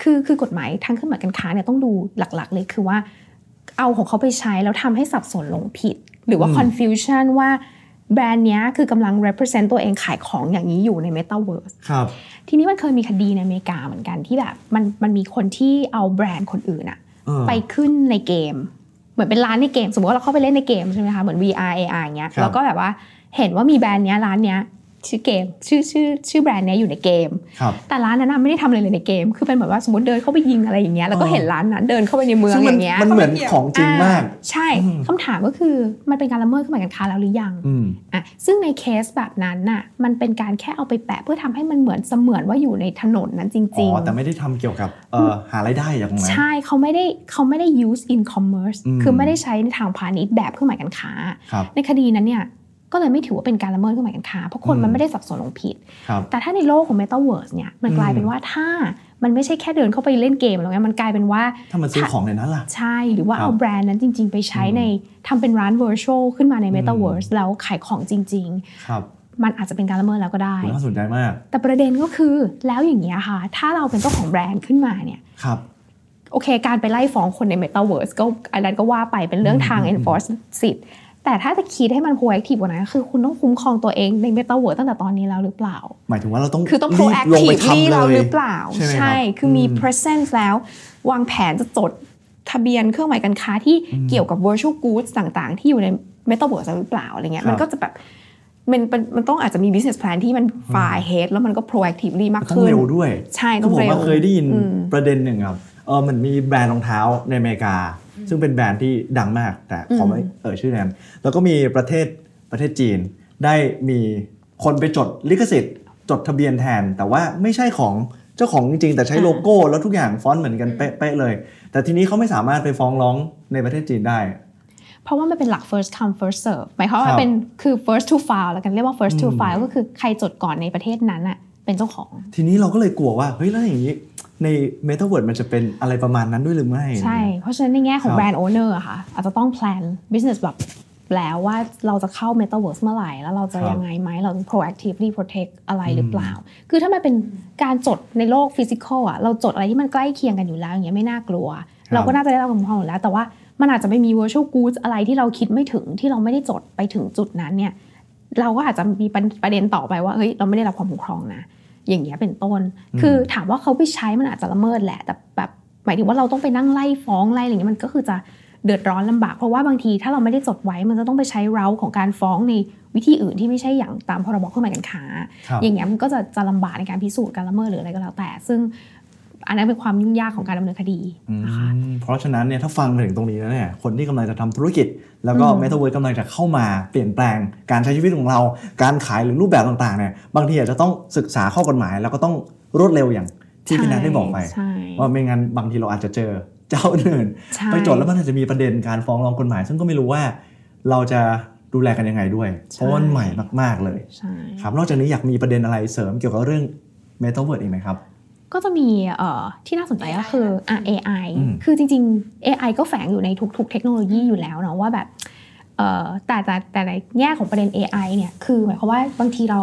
คือคือกฎหมายทางเครื่องหมายการค้าเนี่ยต้องดูหลักๆ เลยคือว่า เอาของเขาไปใช้แล้วทำให้สับสนหลงผิด หรือว่าอืม confusion ว่าแบรนด์เนี้ยคือกำลัง represent ตัวเองขายของอย่างนี้อยู่ใน Metaverse ครับ ทีนี้มันเคยมีคดีในอเมริกาเหมือนกันที่แบบมันมันมีคนที่เอาแบรนด์คนอื่นอะเออไปขึ้นในเกม เหมือนเป็นร้านในเกม สมมติว่าเราเข้าไปเล่นในเกมใช่ไหมคะ เหมือน VR AR อย่างเงี้ยครับแล้วก็แบบว่า เห็นว่ามีแบรนด์เนี้ยร้านเนี้ยชื่อเกมชื่อชื่อชื่อแบรนด์เนี้ยอยู่ในเกมครับแต่ร้านนั้นนะไม่ได้ทำอะไรเลยในเกม คือเป็นแบบว่าสมมติเดินเข้าไปยิงอะไรอย่างเงี้ยแล้วก็เออเห็นร้านนั้นเดินเข้าไปในเมืองซึ่งอมันย่างเงี้ยมันเหมือนของจริงมากอ่ใช่อืมคำถามก็คือมันเป็นการละเมิดเครื่องหมายการค้าแล้วหรือยังอืมอะซึ่งในเคสแบบนั้นน่ะมันเป็นการแค่เอาไปแปะเพื่อทำให้มันเหมือนเสมือนว่าอยู่ในถนนนั้นจอ๋ริงอแต่ไม่ได้ทำเกี่ยวกับเอ่อหารายได้จากตรงนั้นใช่เขาไม่ได้เขาไม่ได้ use in commerce อืมคือไม่ได้ใช้ในทางพาณิชย์แบบเครื่องหมายการค้าครับในคดีนั้นเนี่ย ก็เลยไม่ถือว่าเป็นการละเมิดเครื่องหมายการค้า เพราะคนอืมมันไม่ได้สับสนหลงผิดครับแต่ถ้าในโลกของ Metaverse เนี่ยมันกลายเป็นว่าถ้ามันไม่ใช่แค่เดินเข้าไปเล่นเกมแล้วเนี่ยมันกลายเป็นว่าถ้ามันซื้อของในนั้นล่ะ ใช่ หรือว่าครับเอาแบรนด์นั้นจริง ๆ ไปใช้อืมในทำเป็นร้าน virtual ขึ้นมาในอืม Metaverse แล้วขายของจริงครับๆมันอาจจะเป็นการละเมิดแล้วก็ได้น่าสนใจมาก แต่ประเด็นก็คือแล้วอย่างเงี้ยค่ะ ถ้าเราเป็นเจ้าของแบรนด์ขึ้นมาเนี่ยครับโอเค การไปไล่ฟ้องคนใน Metaverse ก็อันนั้นก็ว่าไปเป็นเรื่องทางอืม enforce สิทธิ์ แต่ถ้าจะคิดให้มัน proactive กว่านั้นคือคุณต้องคุ้มครองตัวเองใน Metaverse ตั้งแต่ตอนนี้แล้วหรือเปล่า หมายถึงว่าเราต้องคือต้องรีบลงไป proactively ทำเลแล้วยหรือเปล่า ใช่ไหมครับคือมีอืม presence แล้ว วางแผนจะจดทะเบียนเครื่องหมายการค้าที่เกี่ยวกับ virtual goods ต่างๆ ที่อยู่ใน Metaverse หรือเปล่าอะไรเงี้ยครับมันก็จะแบบมันมันมันต้องอาจจะมี business plan ที่มัน far ahead แล้วมันก็ proactively มากต้องขึ้นเร็วด้วยใช่คืต้อองผมเร็วมาเคยได้ยินอืมประเด็นหนึ่งครับเออมันมีแบรนด์รองเท้าในอเมริกา ซึ่งเป็นแบรนด์ที่ดังมาก แต่ขอไม่เอ่ยชื่อแบรนด์แล้วก็มีประเทศประเทศจีน ได้มีคนไปจดลิขสิทธิ์ จดทะเบียนแทน แต่ว่าไม่ใช่ของเจ้าของจริงๆแต่ใช้โลโก้ แล้วทุกอย่างฟอนต์เหมือนกันเป๊ะๆเลย แต่ทีนี้เขาไม่สามารถไปฟ้องร้องในประเทศจีนได้เพราะว่ามันเป็นหลัก first come first serve หมายความว่าครับเป็นคือ first to file แล้วกันเรียกว่า first to อืม file ก็คือใครจดก่อนในประเทศนั้นน่ะเป็นเจ้าของ ทีนี้เราก็เลยกลัวว่าเฮ้ยแล้วอย่างนี้ ในเมตาเวิร์ดมันจะเป็นอะไรประมาณนั้นด้วยหรือไม่ ใช่ เพราะฉะนั้นในแง่ของครับ brand owner อะค่ะ อาจจะต้อง plan business แบบแล้วว่าเราจะเข้า Metaverse เมื่อไหร่ แล้วเราจะครับยังไงไหมเราต้อง proactively protect อะไรหรือเปล่า คือถ้ามันเป็นการจดในโลกฟิสิกอลอะเราจดอะไรที่มันใกล้เคียงกันอยู่แล้วอย่างเงี้ยไม่น่ากลัว เราก็น่าจะได้รับความคุ้มครองอยู่แล้ว แต่ว่ามันอาจจะไม่มี virtual goods อะไรที่เราคิดไม่ถึงที่เราไม่ได้จดไปถึงจุดนั้นเนี่ยเราก็อาจจะมีประเด็นต่อไปว่าเฮ้ยเราไม่ได้รับความคุ้มครองนะ อย่างเงี้ยเป็นต้น คือถามว่าเขาไปใช้มันอาจจะละเมิดแหละ แต่แบบหมายถึงว่าเราต้องไปนั่งไล่ฟ้องไล่อะไรอย่างเงี้ยมันก็คือจะเดือดร้อนลำบาก เพราะว่าบางทีถ้าเราไม่ได้จดไว้มันจะต้องไปใช้เราของการฟ้องในวิธีอื่นที่ไม่ใช่อย่างตามพรบเครื่องหมายการค้าครับอย่างเงี้ยมันก็จะจะลำบากในการพิสูจน์การละเมิดหรืออะไรก็แล้วแต่ ซึ่ง อันนั้นเป็นความยุ่งยากของการดำเนินคดีอืมนะคะเพราะฉะนั้นเนี่ยถ้าฟังมาถึงตรงนี้แล้วเนี่ยคนที่กำลังจะทำธุรกิจ แล้วก็อืมเมตาเวิร์กำลังจะเข้ามาเปลี่ยนแปลงการใช้ชีวิตของเรา การขายหรือรูปแบบต่างๆเนี่ยบางทีอาจจะต้องศึกษาข้อกฎหมาย แล้วก็ต้องรวดเร็วอย่างที่พี่นัทได้บอกไปใช่ว่าไม่งั้นบางทีเราอาจจะเจอเจ้าอื่นใช่ไปจดแล้วมันอาจจะมีประเด็นการฟ้องร้องกฎหมาย ซึ่งก็ไม่รู้ว่าเราจะดูแลกันยังไงด้วย เพราะว่ามันใหม่มาก ๆ เลยใช่ครับนอกจากนี้อยากมีประเด็นอะไรเสริมเกี่ยวกับเรื่อง Metaverse อีกไหมครับ ก็จะมีเอ่อที่น่าสนใจก็คืออะ AI อืมคือจริง ๆ AI ก็แฝงอยู่ในทุก ๆ เทคโนโลยีอยู่แล้วเนาะว่าแบบเอ่อแต่แต่แต่ในแง่ของประเด็น AI เนี่ยคือหมายความว่าบางทีเรา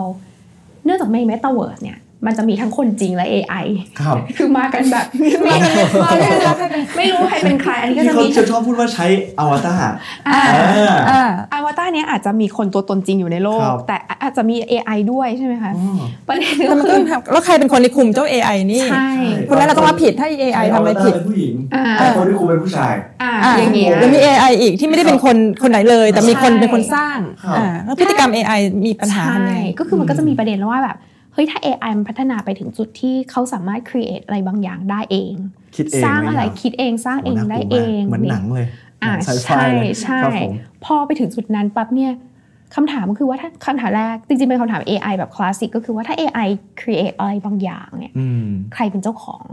เนื่องจากใน Metaverse เนี่ย มันจะมีทั้งคนจริงและ AI ครับคือมากันแบบมากันมากันแบบไม่รู้ใครเป็นใครอันนี้ก็ที่จะเขามีจะชอบพูดว่าใช้อวตารอ่าอ่าอ่าอวตารเนี้ยอาจจะมีคนตัวตนจริงอยู่ในโลคกรับแต่อาจจะมี AI ด้วยใช่ไหมคะอ๋อประเด็นแต่ก็มันคืต้อองทำแล้วใครเป็นคนที่คุมเจ้า AI นี่ใช่คนนั้นเราต้องรับผิดถ้า AI ทำอะไรผิดใช้อวตาเป็นผู้หญิงอ่าแต่คนที่คุมเป็นผู้ชายอ่าอะอย่างเงี้ยแล้วมี AI อีกที่ไม่ได้เป็นคนคนไหนเลย แต่มีคนใช่เป็นคนสร้างครับอ่าแล้วพฤติกรรม AI มีปัญหาใช่ทำไงก็คือมันก็จะมีประเด็นแล้วว่าแบบเฮ้ยถ้า AI มันพัฒนาไปถึงจุดที่เขาสามารถ create อะไรบางอย่างได้เองคิดเองสร้างอะไรหมคิดเองสร้างเองโน่ากได้ลัวเอมากงเหมือนหนังเลยอ่าหนังไซไฟใช่เลยใช่ครับผมพอไปถึงจุดนั้นปั๊บเนี่ยคำถามก็คือว่าถ้าคำถามแรกจริงๆเป็นคำถาม AI แบบคลาสสิกก็คือว่าถ้า AI create อะไรบางอย่างเนี่ยอืมใครเป็นเจ้าของ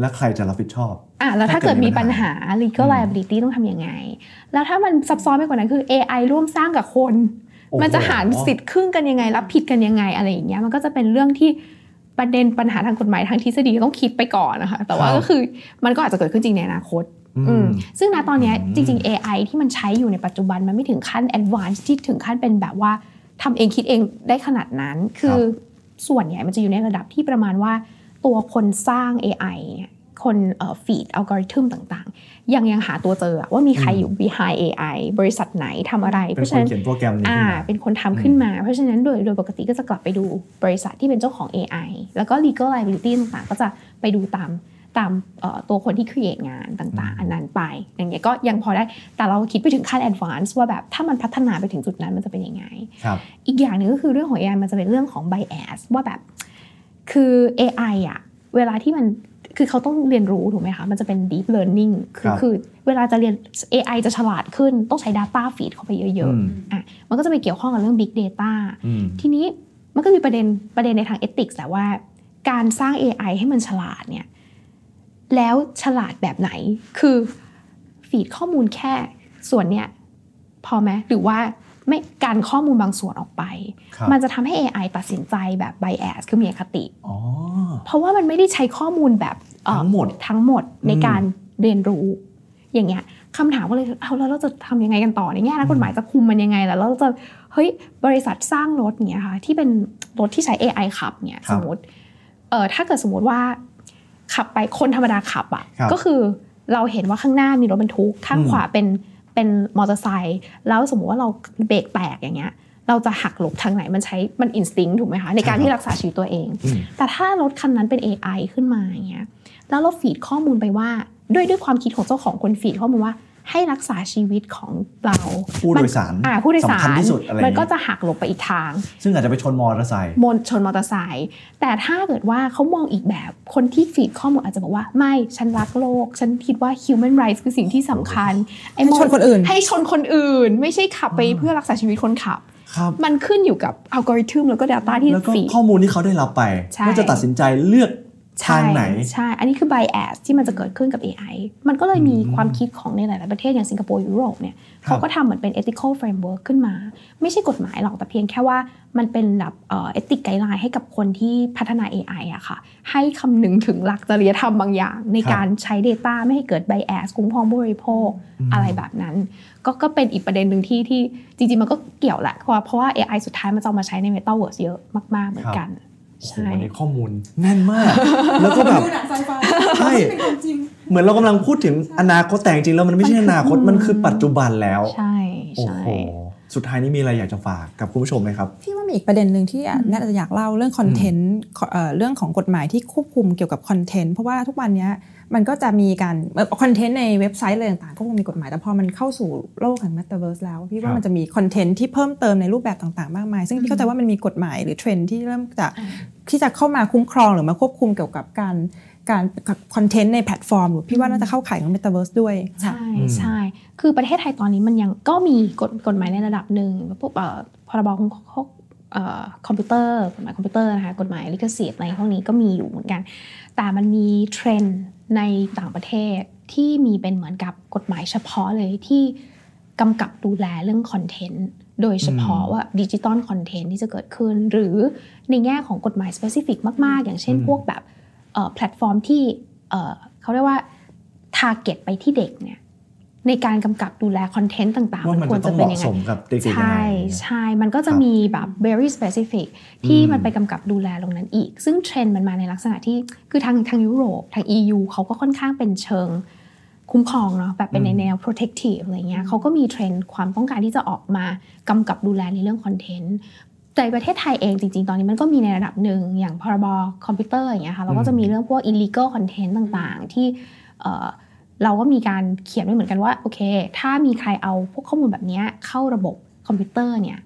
แล้วใครจะรับผิดชอบอะแล้วถ้าถ้าเกิเกิดดมีมีปัปัญญหาหา legal อืม liability ต้องทำยังไง แล้วถ้ามันซับซ้อนไปกว่านั้นคือ AI ร่วมสร้างกับคนโอ้โห มันจะหารสิทธิ์ครึ่งกันยังไงรับผิดกันยังไงอะไรอย่างเงี้ยมันก็จะเป็นเรื่องที่ประเด็นปัญหาทางกฎหมายทางทฤษฎีต้องคิดไปก่อนนะคะแต่ว่าครับก็คือมันก็อาจจะเกิดขึ้นจริงในอนาคตอืมซึ่งณตอนเนี้ยอืมจริง ๆ AI ที่มันใช้อยู่ในปัจจุบันมันไม่ถึงขั้น advance ที่ถึงขั้นเป็นแบบว่าทำเองคิดเองได้ขนาดนั้น คือส่วนใหญ่มันจะอยู่ในระดับที่ประมาณว่า ตัวคนสร้าง AI เนี่ย คนเอ่อฟีดอัลกอริทึมต่างๆ ยังยังหาตัวเจออะว่ามีใครอยู่ behind AI บริษัทไหนทำอะไร เพเป็นราะคฉะนนั้นเขียนโปรแกรมนี้อ่าขึ้นมาเป็นคนทำขึ้นมา เพราะฉะนั้นโดยโดยปกติก็จะกลับไปดูบริษัทที่เป็นเจ้าของ AI แล้วก็ legal liability ต่างๆ ก็จะไปดูตามตามเอ่อตัวคนที่ create งานต่างๆ อันนั้นไป อย่างเงี้ยก็ยังพอได้ แต่เราคิดไปถึงขั้น advance ว่าแบบถ้ามันพัฒนาไปถึงจุดนั้นมันจะเป็นยังไงครับอีกอย่างหนึ่งก็คือเรื่องของ AI มันจะเป็นเรื่องของ bias ว่าแบบ คือ AI อะเวลาที่มัน คือเขาต้องเรียนรู้ถูกไหมคะ มันจะเป็น deep learning คืคอรับคือเวลาจะเรียน AI จะฉลาดขึ้นต้องใช้ data feed เข้าไปเยอะอืมๆอะมันก็จะไปเกี่ยวข้องกับเรื่อง big data อืมทีนี้มันก็มีประเด็นประเด็นในทาง ethics แหละว่า การสร้าง AI ให้มันฉลาดเนี่ยแล้วฉลาดแบบไหน คือฟีดข้อมูลแค่ส่วนเนี้ยพอไหมหรือว่า ไม่การข้อมูลบางส่วนออกไปครับมันจะทำให้ AI ตัดสินใจแบบ bias คือมีอคติอ๋อเพราะว่ามันไม่ได้ใช้ข้อมูลแบบเอ่อทั้งหมดทั้งหมดในอืมการเรียนรู้ อย่างเงี้ยคำถามก็เลยเอาแล้วเราจะทำยังไงกันต่อในแง่นักกฎหมายจะคุมมันยังไงล่ะแล้วเราจะเฮ้ยบริษัทสร้างรถเนี้ยค่ะที่เป็นรถที่ใช้ AI ขับเนี่ยครัสบมมติเออถ้าเกิดสมมติว่าขับไปคนธรรมดาขับอะครับก็คือเราเห็นว่าข้างหน้ามีรถบรรทุกข้างอืมขวาเป็น เป็นมอเตอร์ไซค์แล้วสมมุติว่าเราเบรกแตกอย่างเงี้ยเราจะหักหลบทางไหนมันใช้มัน instinct ถูกไหมคะในการที่รักษาชีวิตตัวเองอืมแต่ถ้ารถคันนั้นเป็น AI ขึ้นมาอย่างเงี้ยแล้วเรา feed ข้อมูลไปว่า ด้วยด้วยความคิดของเจ้าของคน feed ข้อมูลว่า ให้รักษาชีวิตของเราผู้โดยสารอ่าผู้โดยสารสำคัญที่สุดอะไรอย่างมันก็จะหักหลบไปอีกทาง ซึ่งอาจจะไปชนมอเตอร์ไซค์มันชนมอเตอร์ไซค์แต่ถ้าเกิดว่าเขามองอีกแบบคนที่ feed ข้อมูลอาจจะบอกว่าไม่ฉันรักโลก ฉันคิดว่า human rights คือสิ่งที่สำคัญไอ้ให้ชนคนอื่น ให้ชนคนอื่น ไม่ใช่ขับไปเพื่อรักษาชีวิตคนขับครับมันขึ้นอยู่กับอัลกอริทึมแล้วก็ Data ที่แล้วก็ฟีดข้อมูลที่เขาได้รับไปใช่ก็จะตัดสินใจเลือก ทางไหน ใช่ อันนี้คือ bias ที่มันจะเกิดขึ้นกับ AI มันก็เลยมีอืมความคิดของในหลาย ๆ ประเทศอย่างสิงคโปร์ยุโรปเนี่ยครับเขาก็ทำเหมือนเป็น ethical framework ขึ้นมา ไม่ใช่กฎหมายหรอกแต่เพียงแค่ว่ามันเป็นแบบเอ่อ ethic guideline ให้กับคนที่พัฒนา AI อะค่ะ ให้คำนึงถึงหลักจริยธรรมบางอย่าง ในการใช้ Data ไม่ให้เกิด bias คุ้มครองผู้บริโภคอะไรแบบนั้น ก็ก็เป็นอีกประเด็นหนึ่งที่ที่จริง ๆ มันก็เกี่ยวแหละเพราะว่าเพราะว่า AI สุดท้ายมันจะเอามาใช้ใน Metaverse เยอะมาก ๆ เหมือนกันโอ้โหใช่ วันนี้ข้อมูลแน่นมาก แล้วก็แบบใช่เหมือนเรากำลังพูดถึงอนาคตแต่จริงๆแล้วมันไม่ใช่อนาคตมันคือปัจจุบันแล้ว ใช่โอ้ใช่โหสุดท้ายนี้มีอะไรอยากจะฝากกับคุณผู้ชมไหมครับ พี่ว่ามีอีกประเด็นหนึ่งที่อะน่าจะอยากเล่าเรื่องคอนเทนต์เอ่อเรื่องของกฎหมายที่ควบคุมเกี่ยวกับคอนเทนต์เพราะว่าทุกวันเนี้ย มันก็จะมีการคอนเทนต์ในเว็บไซต์อะไรต่างๆ ก็คงมีกฎหมาย แต่พอมันเข้าสู่โลกแห่ง Metaverse แล้ว พี่ว่าครับมันจะมีคอนเทนต์ที่เพิ่มเติมในรูปแบบต่างๆ มากมาย ซึ่งพี่เข้าใจว่ามันมีกฎหมายหรือเทรนด์ที่เริ่มจะที่จะเข้ามาคุ้มครองหรือมาควบคุมเกี่ยวกับการการคอนเทนต์ในแพลตฟอร์มหรือพี่ว่าน่าจะเข้าข่ายของ Metaverse ด้วยค่ะใช่ใช่คือประเทศไทยตอนนี้มันยังก็มีกฎกฎหมายในระดับหนึ่งพวกเอ่อพรบคุ้มครองเอ่อคอมพิวเตอร์กฎหมายคอมพิวเตอร์นะคะกฎหมายลิขสิทธิ์อะไรพวกนี้ก็มีอยู่เหมือนกัน แต่มันมีเทรนด์ ในต่างประเทศที่มีเป็นเหมือนกับกฎหมายเฉพาะเลยที่กำกับดูแลเรื่องคอนเทนต์โดยเฉพาะว่า digital content ที่จะเกิดขึ้น หรือในแง่ของกฎหมาย specific มาก ๆ อย่างเช่นพวกแบบเอ่อแพลตฟอร์มที่เอ่อเขาเรียกว่า target ไปที่เด็กเนี่ย ในการกำกับดูแลคอนเทนต์ต่างๆว่ามันควรจะต้จะองเป็นเหมาะยังไงสมกับเด็กๆยังไงใช่ใช่มันก็จะครับมีแบบ very specific ที่อืมมันไปกำกับดูแลตรงนั้นอีก ซึ่งเทรนด์มันมาในลักษณะที่คือทางทางยุโรป ทาง EU เขาก็ค่อนข้างเป็นเชิงคุ้มครองเนาะแบบเป็นในแนว protective อะไรเงี้ยเขาก็มีเทรนด์ความต้องการที่จะออกมากำกับดูแลในเรื่องคอนเทนต์แต่ประเทศไทยเองจริง ๆ ตอนนี้มันก็มีในระดับหนึ่งอย่างพรบคอมพิวเตอร์อย่างเงี้ยค่ะเราก็จะมีเรื่องพวก illegal content ต่างๆ ที่ เอ่อเราก็มีการเขียนไว้เหมือนกันว่าโอเค ถ้ามีใครเอาพวกข้อมูลแบบเนี้ยเข้าระบบคอมพิวเตอร์เนี่ย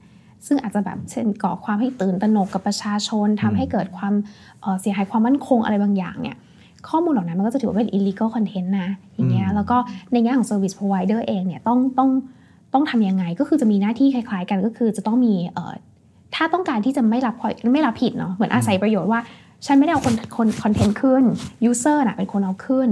ซึ่งอาจจะแบบเช่นก่อความให้ตื่นตระหนกกับประชาชนทำให้เกิดความเอ่อเสียหายความมั่นคงอะไรบางอย่างเนี่ยข้อมูลเหล่านั้นมันก็จะถือว่าเป็น illegal content นะอย่างเงี้ยอืมแล้วก็ในแง่ของ service provider เองเนี่ยต้องต้องต้องทำยังไงก็คือจะมีหน้าที่คล้าย ๆ กันก็คือจะต้องมีเอ่อถ้าต้องการที่จะไม่รับไม่รับผิดเนาะเหมือนอาศัยประโยชน์ว่า ฉันไม่ได้เอาคนคนคอนเทนต์ขึ้น user น่ะเป็นคนเอาขึ้น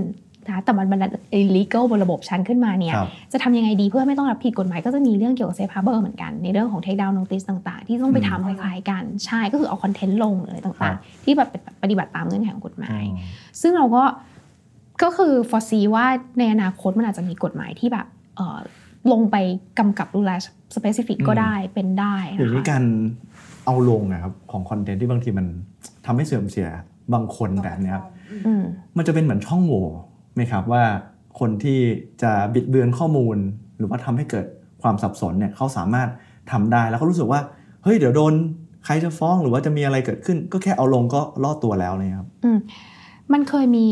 นะแต่มันมัน illegal บนระบบฉันขึ้นมาเนี่ยครับจะทำยังไงดีเพื่อไม่ต้องรับผิดกฎหมายก็จะมีเรื่องเกี่ยวกับ safe harbor เหมือนกัน ในเรื่องของ take down notice ต่างๆ ที่ต้องไปทำคล้ายๆกันใช่ก็คือเอาคอนเทนต์ลงหรืออะไรครัต่างบๆที่แบบปฏิบัติตามเงื่อนไขของกฎหมายอ๋อซึ่งเราก็ก็คือ foresee ว่าในอนาคตมันอาจจะมีกฎหมายที่แบบเอ่อลงไปกำกับดูแล specific ก็ได้เป็นได้อย่างนะนี้คะการเอาลงนะครับของคอนเทนต์ที่บางทีมันทำให้เสื่อมเสียบางคนแบบเนี้ยครับอืมมันจะเป็นเหมือนช่องโหว่ ไหมครับว่าคนที่จะบิดเบือนข้อมูล หรือว่าทำให้เกิดความสับสนเนี่ยเขาสามารถทำได้แล้วเขารู้สึกว่าเฮ้ยเดี๋ยวโดนใครจะฟ้องหรือว่าจะมีอะไรเกิดขึ้น ก็แค่เอาลงก็รอดตัวแล้วเลยครับอืมมันเคยมี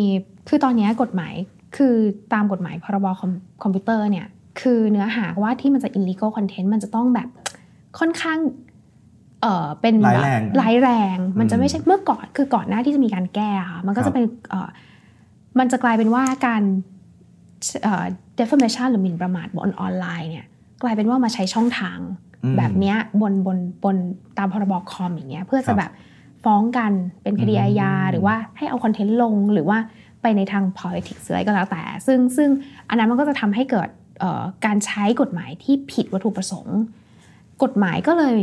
คือตอนเนี้ยกฎหมายคือตามกฎหมายพรบคอมคอมพิวเตอร์เนี่ยคือเนื้อหาว่าที่มันจะ illegal content มันจะต้องแบบค่อนข้างเออเป็นบบร้ายแรงร้ายแรง มันจะอืมไม่ใช่เมื่อก่อนคือก่อนหน้าที่จะมีการแก้ค่ะมันก็ครัจะบเป็นเออ มันจะกลายเป็นว่าการเอ่อ defamation หรือหมิ่นประมาทบนออนไลน์เนี่ยกลายเป็นว่ามาใช้ช่องทางอืมแบบเนี้ยบนบนบนตามพรบคอมอย่างเงี้ยเพื่อครัจะบแบบฟ้องกันเป็นคดีอืมอาญาหรือว่าให้เอาคอนเทนต์ลงหรือว่าไปในทาง politics อะไรก็แล้วแต่ ซึ่งซึ่งอันนั้นมันก็จะทำให้เกิดเอ่อการใช้กฎหมายที่ผิดวัตถุประสงค์ กฎหมายก็เลย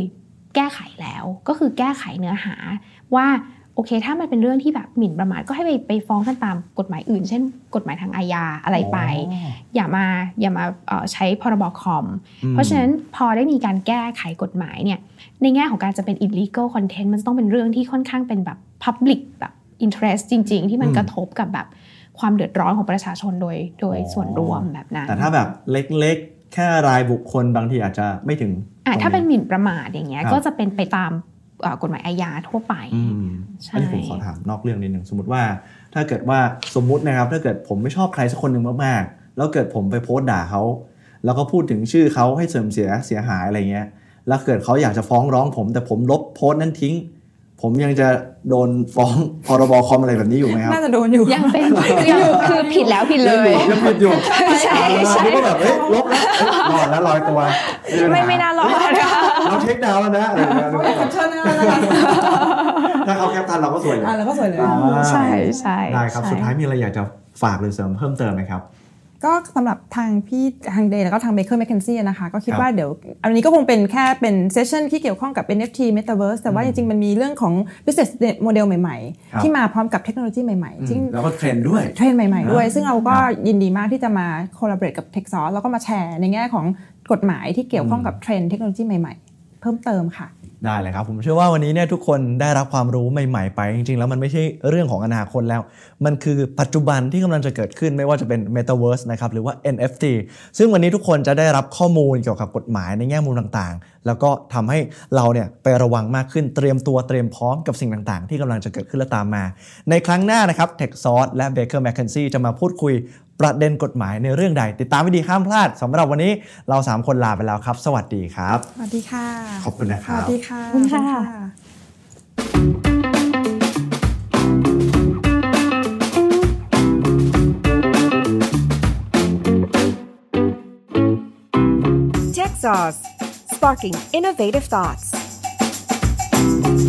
แก้ไขแล้ว ก็คือแก้ไขเนื้อหาว่า โอเค ถ้ามันเป็นเรื่องที่แบบหมิ่นประมาทก็ให้ไปไปฟ้องกันตามกฎหมายอื่น เช่น กฎหมายทางอาญาอะไรไปอ๋ออย่ามาอย่ามาเอ่อใช้พรบคอมอืมเพราะฉะนั้นพอได้มีการแก้ไขกฎหมายเนี่ยในแง่ของการจะเป็น illegal content มันจะต้องเป็นเรื่องที่ค่อนข้างเป็นแบบ public แบบ interest จริง ๆ ที่มันอืมกระทบกับแบบความเดือดร้อนของประชาชนโดยโดยอ๋อส่วนรวมแบบนั้น แต่ถ้าแบบเล็กๆ แค่รายบุคคลบางทีอาจจะไม่ถึงอะตรงถ้าเป็นหมิ่นประมาทอย่างเงี้ยครับก็จะเป็นไปตามเอ่อ กฎหมายอาญาทั่วไปอืมใช่อันนี้ผมขอถามนอกเรื่องนิดหนึ่งสมมติว่า ถ้าเกิดว่าสมมุตินะครับ ถ้าเกิดผมไม่ชอบใครสักคนหนึ่งมากๆ แล้วเกิดผมไปโพสต์ด่าเขาแล้วก็พูดถึงชื่อเขาให้เสื่อมเสียเสียหายอะไรเงี้ย แล้วเกิดเขาอยากจะฟ้องร้องผม แต่ผมลบโพสต์นั้นทิ้ง ผมยังจะโดนฟ้องพรบคอมอะไรแบบนี้อยู่ไหมครับน่าจะโดนอยู่ยังเป็นยังคือผิดแล้วผิดเลยยังผิดอยู่ใช่ใช่อ่านี่ก็แบบเอ้ยลบแล้วเอ้ยรอดแล้วลอยตัวไม่ไม่น่ารอดนะคะ เราเช็คดาวน์แล้วนะอะไรอย่างเงี้ยเชิญนะคะถ้าเขาแคปทันเราก็สวยเลยอะแล้วก็สวยเลยอ่าใช่ใช่ได้ครับใช่สุดท้ายมีอะไรอยากจะฝากหรือเสริมเพิ่มเติมไหมครับก็สำหรับทางพี่ทางเดย์แล้วก็ทาง Baker McKenzie นะคะ ก็คิดครับว่าเดี๋ยวอันนี้ก็คงเป็นแค่เป็นเซสชันที่เกี่ยวข้องกับ NFT Metaverse แต่ว่าจริงๆ มันมีเรื่องของ business model ใหม่ครับๆที่มาพร้อมกับเทคโนโลยีใหม่ๆซึ่งแล้วก็เทรนด์ด้วยเทรนด์ใหม่ๆด้วยอ่าซึ่งเราก็ครับยินดีมากที่จะมา collaborate กับ Tech s o u r c e แล้วก็มาแชร์ในแง่ของกฎหมายที่เกี่ยวข้องกับเทรนด์เทคโนโลยีใหม่ๆ เพิ่มเติมค่ะ ได้เลยครับ ผมเชื่อว่าวันนี้เนี่ยทุกคนได้รับความรู้ใหม่ๆ ไปจริงๆ แล้วมันไม่ใช่เรื่องของอนาคตแล้ว มันคือปัจจุบันที่กำลังจะเกิดขึ้นไม่ว่าจะเป็น Metaverse นะครับหรือว่า NFT ซึ่งวันนี้ทุกคนจะได้รับข้อมูลเกี่ยวกับกฎหมายในแง่มุมต่างๆ แล้วก็ทำให้เราเนี่ยไประวังมากขึ้นเตรียมตัวเตรียมพร้อมกับสิ่งต่างๆ ที่กำลังจะเกิดขึ้นและตามมา ในครั้งหน้านะครับ Tech s o u r c e และ Baker McKenzie จะมาพูดคุย ประเด็นกฎหมายในเรื่องใด ติดตามไม่ดีห้ามพลาดสำหรับวันนี้เราสามคนลาไปแล้วครับ สวัสดีครับ สวัสดีค่ะ ขอบคุณนะคสรับ วัสดีค่ะ ขอบคุณค่ะขอบณ Tech Sauce, sparking innovative thoughts. ครับ